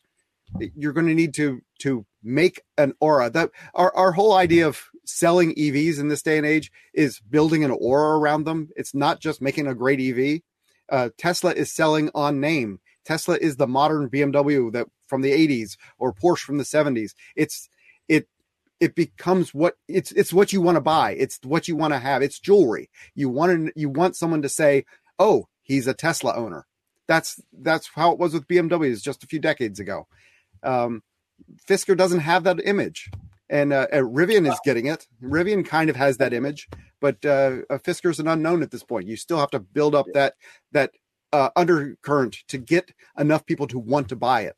You're going to need to to make an aura. That our our whole idea of selling EVs in this day and age is building an aura around them. It's not just making a great EV. Uh, Tesla is selling on name. Tesla is the modern BMW that from the 80s or Porsche from the 70s. It's it it becomes what it's it's what you want to buy. It's what you want to have. It's jewelry. You want to, you want someone to say, "Oh, he's a Tesla owner." That's that's how it was with BMWs just a few decades ago. Um, Fisker doesn't have that image, and uh, uh, Rivian is getting it. Rivian kind of has that image, but uh, Fisker is an unknown at this point. You still have to build up that that uh, undercurrent to get enough people to want to buy it.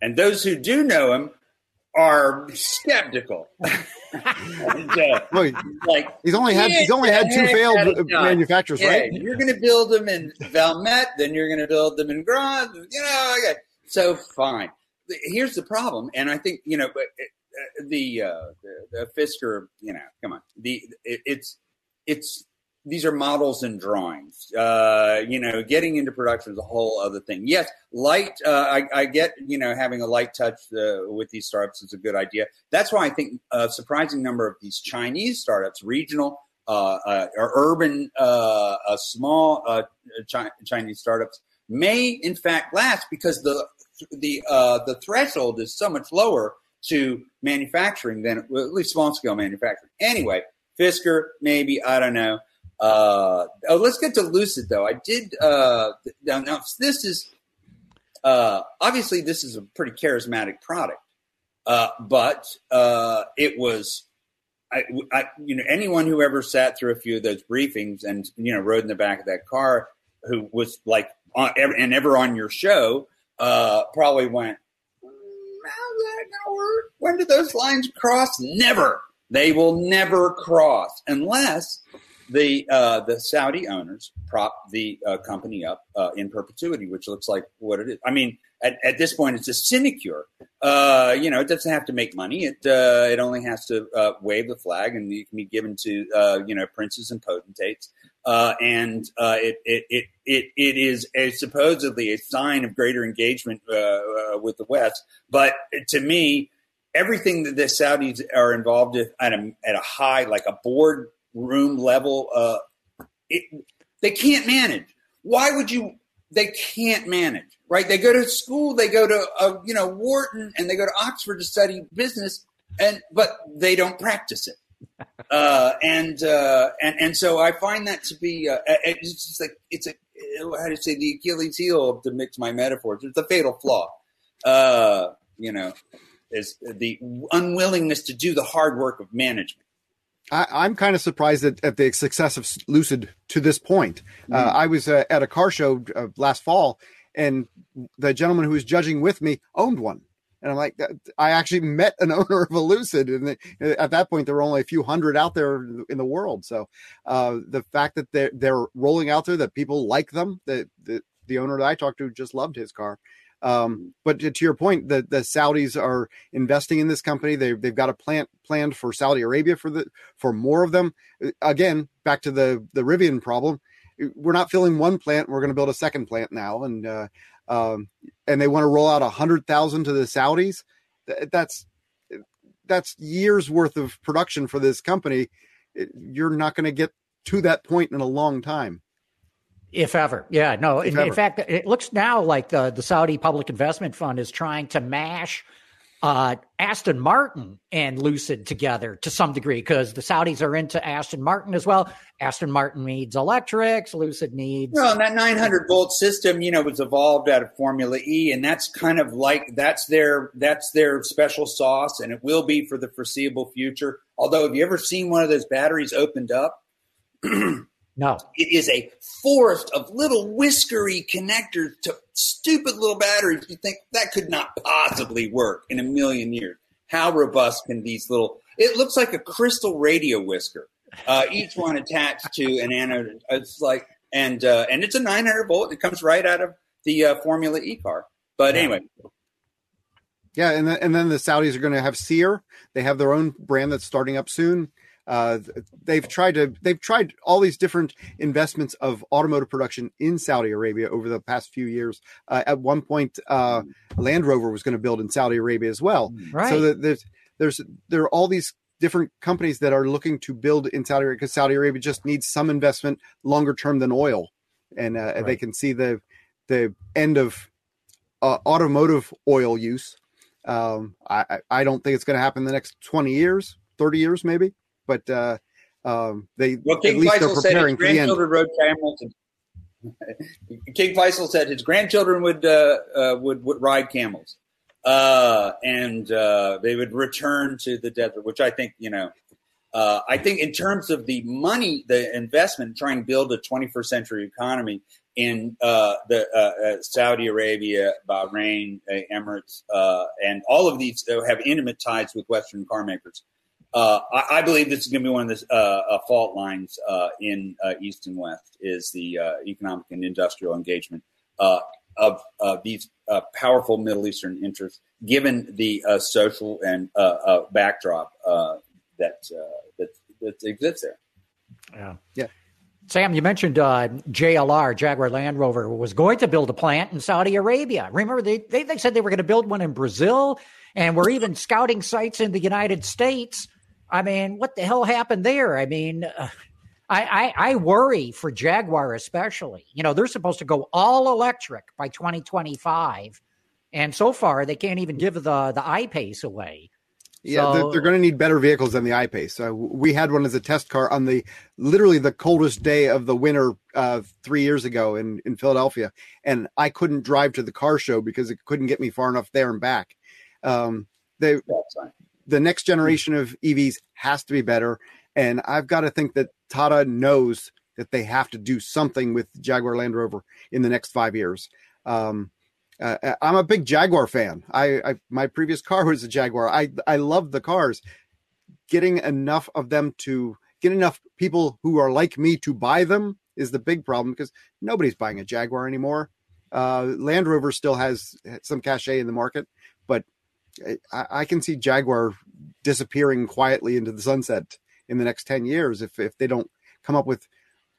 And those who do know him are skeptical. and, uh, well, like he's only had he's only had two failed manufacturers, yeah, right? You're going to build them in Valmet, then you're going to build them in Graz. You know, okay. so fine. Here's the problem, and I think you know, but uh, the, uh, the the Fisker, you know, come on, the it, it's it's these are models and drawings. Uh, you know, getting into production is a whole other thing. Yes, light. Uh, I, I, get you know having a light touch uh, with these startups is a good idea. That's why I think a surprising number of these Chinese startups, regional uh, uh, or urban, uh, small Chi- Chinese startups, may in fact last because the the the threshold is so much lower to manufacturing than at least small scale manufacturing. Anyway, Fisker, maybe I don't know. Uh, oh, let's get to Lucid though. I did. Uh, now, now this is uh, obviously this is a pretty charismatic product, uh, but uh, it was. I, I, you know, anyone who ever sat through a few of those briefings and you know rode in the back of that car, who was like on and ever on your show, uh, probably went, "How's that gonna work? When do those lines cross? Never. They will never cross unless the uh, the Saudi owners prop the uh, company up uh, in perpetuity, which looks like what it is. I mean, at, at this point, it's a sinecure. Uh, you know, it doesn't have to make money. It uh, it only has to uh, wave the flag, and it can be given to you know princes and potentates. and it, it it it it is a, supposedly a sign of greater engagement with the West. But to me, everything that the Saudis are involved with at a at a high, like a board room level. Uh, it, they can't manage. Why would you? They can't manage, right? They go to school, they go to uh, you know Wharton, and they go to Oxford to study business, and but they don't practice it. Uh, and uh, and and so I find that to be uh, it's just like it's a how to say the Achilles heel of to mix my metaphors. It's a fatal flaw. Uh, you know, is the unwillingness to do the hard work of management. I, am kind of surprised at, at, the success of Lucid to this point. Mm. Uh, I was uh, at a car show uh, last fall, and the gentleman who was judging with me owned one. And I'm like, I actually met an owner of a Lucid, and at that point there were only a few hundred out there in the world. So uh, the fact that they're they're rolling out there, that people like them, that the, the owner that I talked to just loved his car. Um, but to, to, your point, the, the Saudis are investing in this company. They, they've got a plant planned for Saudi Arabia for the for more of them. Uh, again, back to the the Rivian problem. We're not filling one plant. We're going to build a second plant now, and uh, um, and they want to roll out a hundred thousand to the Saudis. That's that's years worth of production for this company. You're not going to get to that point in a long time. If ever. Yeah, no. In, in, fact, it looks now like the, the Saudi Public Investment Fund is trying to mash uh, Aston Martin and Lucid together to some degree because the Saudis are into Aston Martin as well. Aston Martin needs electrics, Lucid needs. Well, that 900 volt system, you know, was evolved out of Formula E, and that's kind of like that's their that's their special sauce, and it will be for the foreseeable future. Although, have you ever seen one of those batteries opened up? No. It is a forest of little whiskery connectors to stupid little batteries. You think that could not possibly work in a million years. How robust can these little? It looks like a crystal radio whisker, uh, each one attached to an anode. It's like, and uh, and it's a 900 volt. It comes right out of the uh, Formula E car. But yeah. anyway, yeah, and then, and then the Saudis are going to have Ceer. They have their own brand that's starting up soon. Uh, they've tried to they've tried all these different investments of automotive production in Saudi Arabia over the past few years. Uh, at one point, uh, Land Rover was going to build in Saudi Arabia as well. Right. So there's there's there are all these different companies that are looking to build in Saudi Arabia because Saudi Arabia just needs some investment longer term than oil, and uh, right. they can see the the end of uh, automotive oil use. Um, I I don't think it's going to happen in the next twenty years, thirty years, maybe but uh, um, they well, King at least Faisal are preparing for the end. Road camels and King Faisal said his grandchildren would uh, uh, would, would ride camels, uh, and uh, they would return to the desert. Which I think you know, uh, I think in terms of the money, the investment, trying to build a 21st century economy in uh, the Saudi Arabia, Bahrain, Emirates, and all of these have intimate ties with Western car makers. Uh, I, I, believe this is going to be one of the uh, uh, fault lines uh, in uh, East and West is the uh, economic and industrial engagement of these powerful Middle Eastern interests, given the social and backdrop that, that that exists there. Yeah, yeah. Sam, you mentioned JLR, Jaguar Land Rover, was going to build a plant in Saudi Arabia. Remember, they, they, they said they were going to build one in Brazil, and we're even scouting sites in the United States. I mean, what the hell happened there? I mean, uh, I, I, I worry for Jaguar especially. You know, they're supposed to go all electric by 2025, and so far they can't even give the the I-Pace away. Yeah, so, they're, they're, going to need better vehicles than the I-Pace. Uh, we had one as a test car on the literally the coldest day of the winter uh, three years ago in in Philadelphia, and I couldn't drive to the car show because it couldn't get me far enough there and back. Um, they the next generation of EVs has to be better. And I've got to think that Tata knows that they have to do something with Jaguar Land Rover in the next five years. Um, uh, I'm a big Jaguar fan. I, I, my previous car was a Jaguar. I I love the cars. Getting enough of them to get enough people who are like me to buy them is the big problem because nobody's buying a Jaguar anymore. Uh, Land Rover still has some cachet in the market, but I, I can see Jaguar disappearing quietly into the sunset in the next 10 years if, if they don't come up with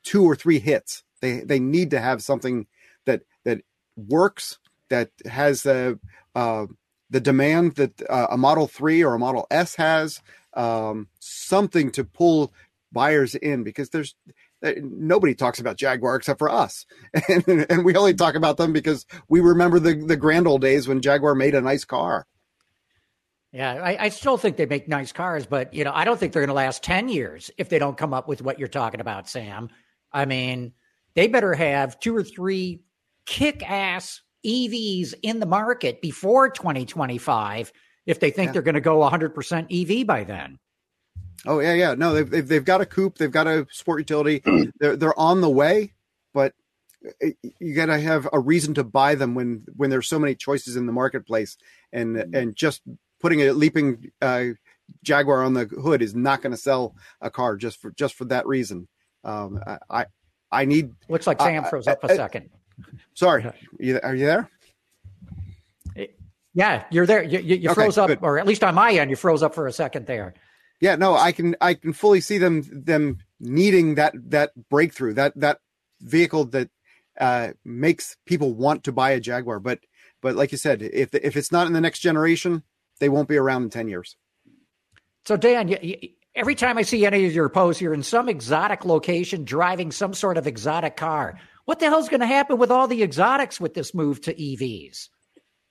two or three hits. They they need to have something that that works, that has the uh, the demand that uh, a Model 3 or a Model S has, um, something to pull buyers in because there's uh, nobody talks about Jaguar except for us. And, and we only talk about them because we remember the, the grand old days when Jaguar made a nice car. Yeah, I, I, still think they make nice cars, but you know, I don't think they're going to last ten years if they don't come up with what you're talking about, Sam. I mean, they better have two or three kick-ass EVs in the market before 2025 if they think yeah. they're going to go 100% EV by then. Oh yeah, yeah. No, they've, they've, they've got a coupe, they've got a sport utility. they're they're on the way, but eh, you got to have a reason to buy them when when there's so many choices in the marketplace and mm-hmm. and just putting a leaping uh, Jaguar on the hood is not going to sell a car just for just for that reason. Um, I I need. Looks like Sam froze up a second. Sorry, you, are you there? Yeah, you're there. You, you, you okay, froze up, good. or at least on my end, you froze up for a second there. Yeah, no, I can I can fully see them them needing that that breakthrough that that vehicle that uh, makes people want to buy a Jaguar. But but like you said, if if it's not in the next generation, they won't be around in 10 years. So, Dan, you, you, every time I see any of your posts, you're in some exotic location driving some sort of exotic car. What the hell's going to happen with all the exotics with this move to EVs?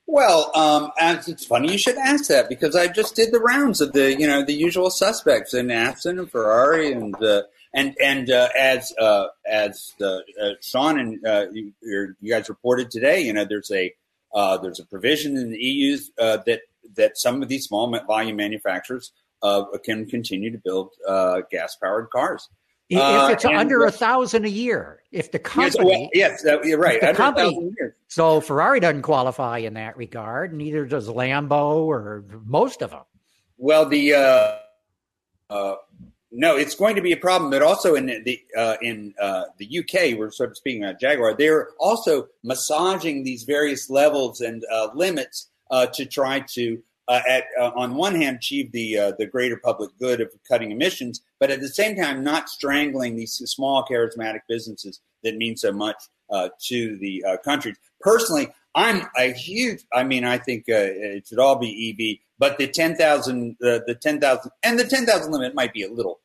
Well, um, it's funny you should ask that because I just did the rounds of the you know the usual suspects in Aston and Ferrari and uh, and and uh, as uh, as uh, Sean and uh, you, you, guys reported today, you know there's a uh, there's a provision in the EU that that some of these small volume manufacturers uh, can continue to build uh, gas powered cars. If uh, it's under a thousand a year, if the company, yes, well, yes you're right. The company, so Ferrari doesn't qualify in that regard. Neither does Lambo or most of them. Well, the uh, uh, no, it's going to be a problem. But also in the uh, in uh, the UK, we're sort of speaking about Jaguar. They're also massaging these various levels and uh, limits uh, to try to, uh, at uh, on one hand, achieve the uh, the greater public good of cutting emissions, but at the same time, not strangling these small charismatic businesses that mean so much uh, to the uh, country. Personally, I'm a huge. I mean, I think it should all be EV, but the ten thousand, the ten thousand, and the ten thousand limit might be a little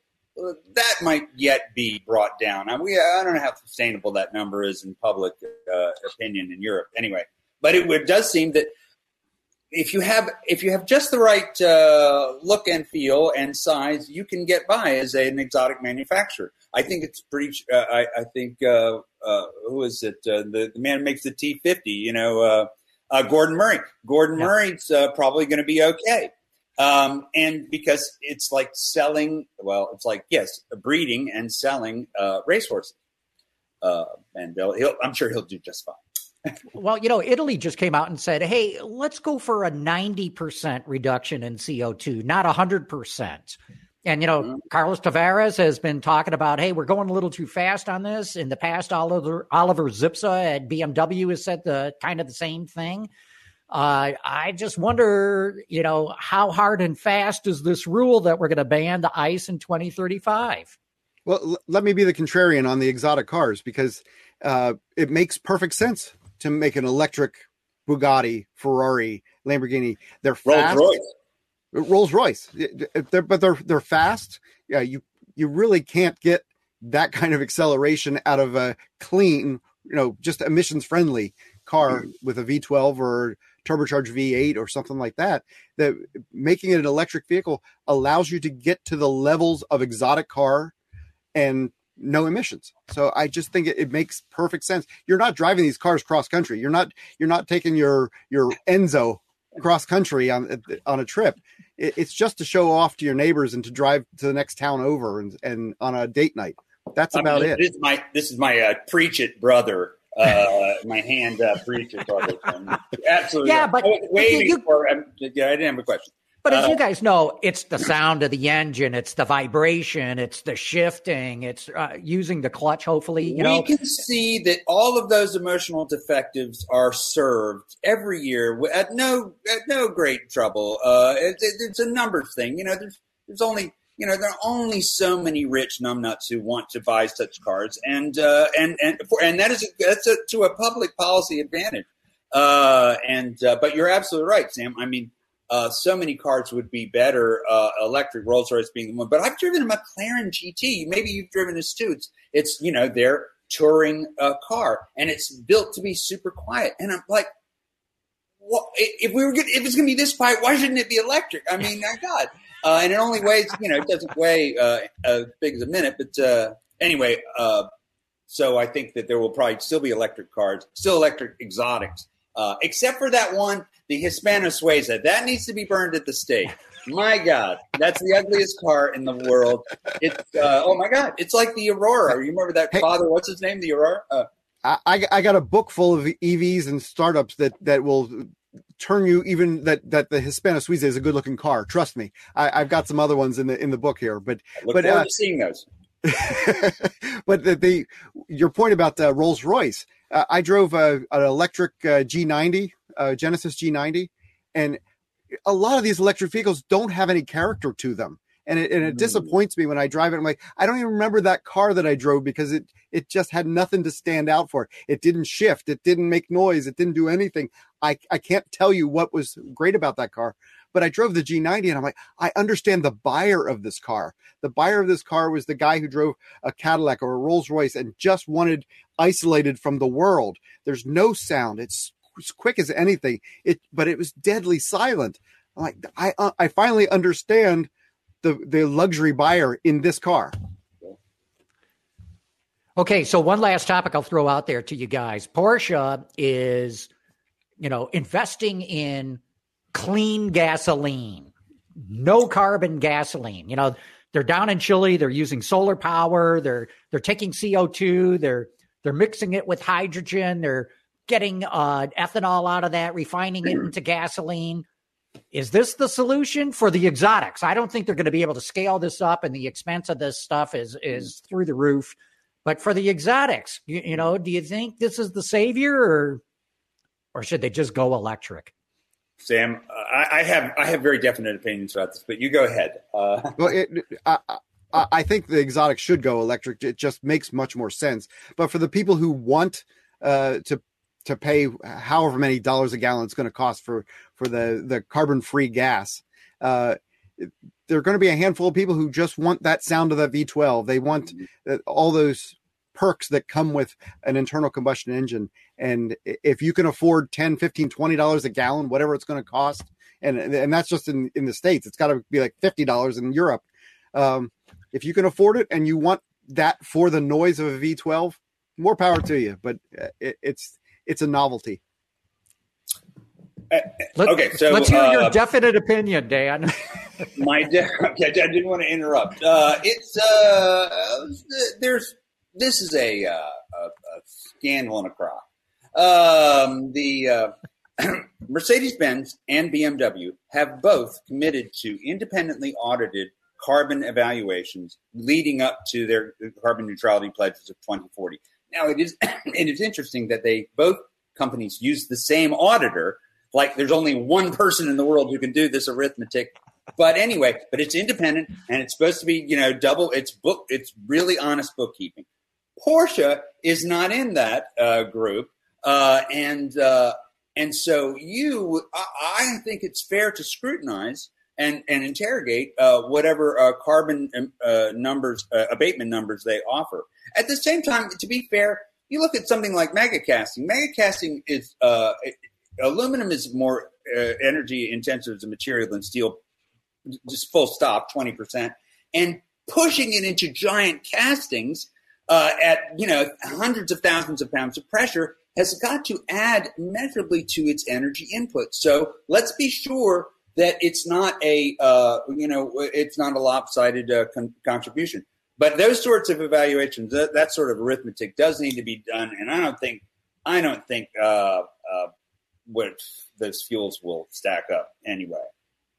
that might yet be brought down. I, we, I don't know how sustainable that number is in public uh, opinion in Europe. Anyway, but it, it, does seem that if you have if you have just the right uh, look and feel and size, you can get by as a, an exotic manufacturer. I think it's pretty. Uh, I, I think uh, uh, who is it? Uh, the the man who makes the T fifty. You know, uh, uh, Gordon Murray. Gordon yeah. Murray's probably going to be okay. Um, and because it's like selling. Well, it's like yes, breeding and selling racehorses. and he'll, I'm sure he'll do just fine well, you know, Italy just came out and said, hey, let's go for a 90% reduction in CO2, not 100%. And, you know. Carlos Tavares has been talking about, hey, we're going a little too fast on this. In the past, Oliver, Oliver Zipse at BMW has said the kind of the same thing. Uh, I just wonder, you know, how hard and fast is this rule that we're going to ban the ICE in 2035? Well, l- let me be the contrarian on the exotic cars because uh, it makes perfect sense to make an electric Bugatti, Ferrari, Lamborghini. They're fast. Rolls Royce. Rolls Royce. They're, but they're they're fast. Yeah, you you really can't get that kind of acceleration out of a clean, you know, just emissions friendly car mm. with a V12 or turbocharged V8 or something like that. That making it an electric vehicle allows you to get to the levels of exotic car and no emissions. So I just think it, it, makes perfect sense. You're not driving these cars cross country. You're not you're not taking your your Enzo cross country on on a trip. It, it's just to show off to your neighbors and to drive to the next town over and and on a date night. That's about I mean, it. This is my this is my uh, preach it brother. Uh, my hand uh, preach it brother. Absolutely. Yeah, but waiting you, for. Um, yeah, I didn't have a question. But as uh, you guys know, it's the sound of the engine, it's the vibration, it's the shifting, it's uh, using the clutch. Hopefully, you we know, can see that all of those emotional defectives are served every year at no at no great trouble. Uh, it, it, it's a numbers thing, you know. There's there's only you know there are only so many rich numbnuts who want to buy such cars, and uh, and and for, and that is a, that's a, to a public policy advantage. Uh, and uh, but you're absolutely right, Sam. I mean uh, so many cars would be better, uh, electric Rolls Royce being the one. But I've driven a McLaren GT. Maybe you've driven this too. It's, it's you know, their touring uh, car, and it's built to be super quiet. And I'm like, well, if we were good, if it's going to be this quiet, why shouldn't it be electric? I mean, my God. Uh, and it only weighs, you know, it doesn't weigh uh, as big as a minute. But uh, anyway, uh, so I think that there will probably still be electric cars, still electric exotics, uh, except for that one the Hispano Suiza. That needs to be burned at the stake. My God, that's the ugliest car in the world. It's uh, oh my God, it's like the Aurora. You remember that hey, father? What's his name? The Aurora. Uh, I I got a book full of EVs and startups that that will turn you even that that the Hispano Suiza is a good looking car. Trust me, I, have got some other ones in the in the book here. But I look but forward uh, to seeing those. but the, the, your point about uh, Rolls Royce, uh, I drove a, an electric uh, G90 uh, Genesis G90, and a lot of these electric vehicles don't have any character to them. And it, and it mm. disappoints me when I drive it. I'm like, I don't even remember that car that I drove because it it just had nothing to stand out for. It didn't shift. It didn't make noise. It didn't do anything. I, I can't tell you what was great about that car. But I drove the G90 and I'm like, I understand the buyer of this car. The buyer of this car was the guy who drove a Cadillac or a Rolls Royce and just wanted isolated from the world. There's no sound. It's as quick as anything. It, but it was deadly silent. I'm like I, uh, I finally understand the the luxury buyer in this car. Okay, so one last topic I'll throw out there to you guys. Porsche is, you know, investing in clean gasoline, no carbon gasoline. You know, they're down in Chile, they're using solar power, they're they're taking CO2, they're they're mixing it with hydrogen, they're getting uh, ethanol out of that, refining it into gasoline. Is this the solution for the exotics? I don't think they're going to be able to scale this up, and the expense of this stuff is is through the roof. But for the exotics, you, you know, do you think this is the savior, or or should they just go electric? Sam, I, I have I have very definite opinions about this, but you go ahead. Uh, well, it, I, I think the exotic should go electric. It just makes much more sense. But for the people who want uh, to to pay however many dollars a gallon it's going to cost for for the the carbon free gas. Uh, there are going to be a handful of people who just want that sound of that V12. They want mm-hmm. all those perks that come with an internal combustion engine. And if you can afford 10, 15, 20 dollars a gallon, whatever it's going to cost, and and that's just in in the states, it's got to be like fifty dollars in Europe. Um, if you can afford it and you want that for the noise of a V12, more power to you. But uh, it, it's it's a novelty. Let, okay, so let's hear uh, your definite opinion, Dan. my de- okay, I didn't want to interrupt. Uh, it's uh, there's this is a, uh, a, a scandal in a crock. Um, the uh, Mercedes Benz and BMW have both committed to independently audited carbon evaluations leading up to their carbon neutrality pledges of 2040. Now, it is it is interesting that they both companies use the same auditor. Like, there's only one person in the world who can do this arithmetic. But anyway, but it's independent and it's supposed to be, you know, double. It's book. It's really honest bookkeeping. Porsche is not in that uh, group, uh, and uh, and so you, I, I, think it's fair to scrutinize and and interrogate uh, whatever uh, carbon um, uh, numbers, abatement numbers they offer. At the same time, to be fair, you look at something like megacasting. Megacasting is aluminum is more energy intensive as a material than steel. Just full stop, twenty percent, and pushing it into giant castings uh, at you know hundreds of thousands of pounds of pressure has got to add measurably to its energy input. So let's be sure that it's not a uh, you know it's not a lopsided uh, con- contribution. But those sorts of evaluations, that, that, sort of arithmetic, does need to be done, and I don't think I don't think uh, uh what those fuels will stack up anyway.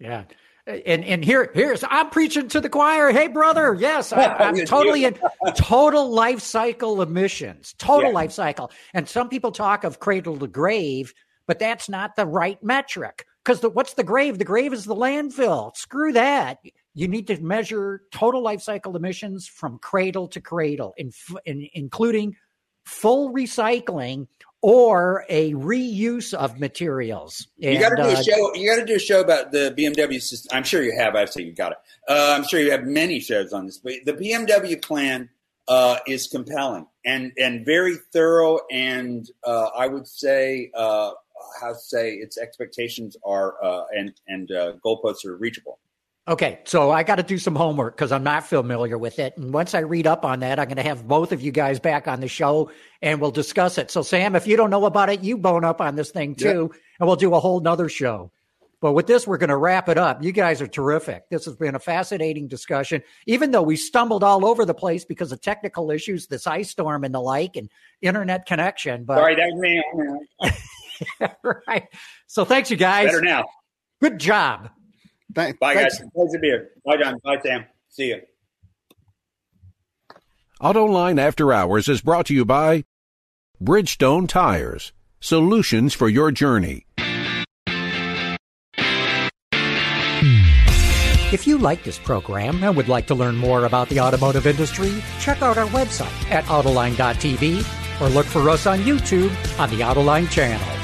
Yeah and and here here's I'm preaching to the choir. Hey, brother, yes, I, am totally in total life cycle emissions, total yeah. life cycle. And some people talk of cradle to grave, but that's not the right metric because what's the grave? The grave is the landfill. Screw that. You need to measure total life cycle emissions from cradle to cradle, in, in, including full recycling or a reuse of materials. And, you got to do a uh, show. You got to do a show about the BMW system. I'm sure you have. I say you got it. Uh, I'm sure you have many shows on this. But the BMW plan uh, is compelling and and very thorough. And uh, I would say, uh, how to say, its expectations are uh, and and goalposts are reachable. Okay, so I got to do some homework because I'm not familiar with it. And once I read up on that, I'm going to have both of you guys back on the show and we'll discuss it. So, Sam, if you don't know about it, you bone up on this thing too, yep. and we'll do a whole nother show. But with this, we're going to wrap it up. You guys are terrific. This has been a fascinating discussion, even though we stumbled all over the place because of technical issues, this ice storm and the like, and internet connection. But sorry, that's me. right. So, thanks, you guys. Better now. Good job. Thanks. Bye, guys. Pleasure beer. Bye, John. Bye, Sam. See you. Autoline After Hours is brought to you by Bridgestone Tires. Solutions for your journey. If you like this program and would like to learn more about the automotive industry, check out our website at Autoline.tv or look for us on YouTube on the Autoline channel.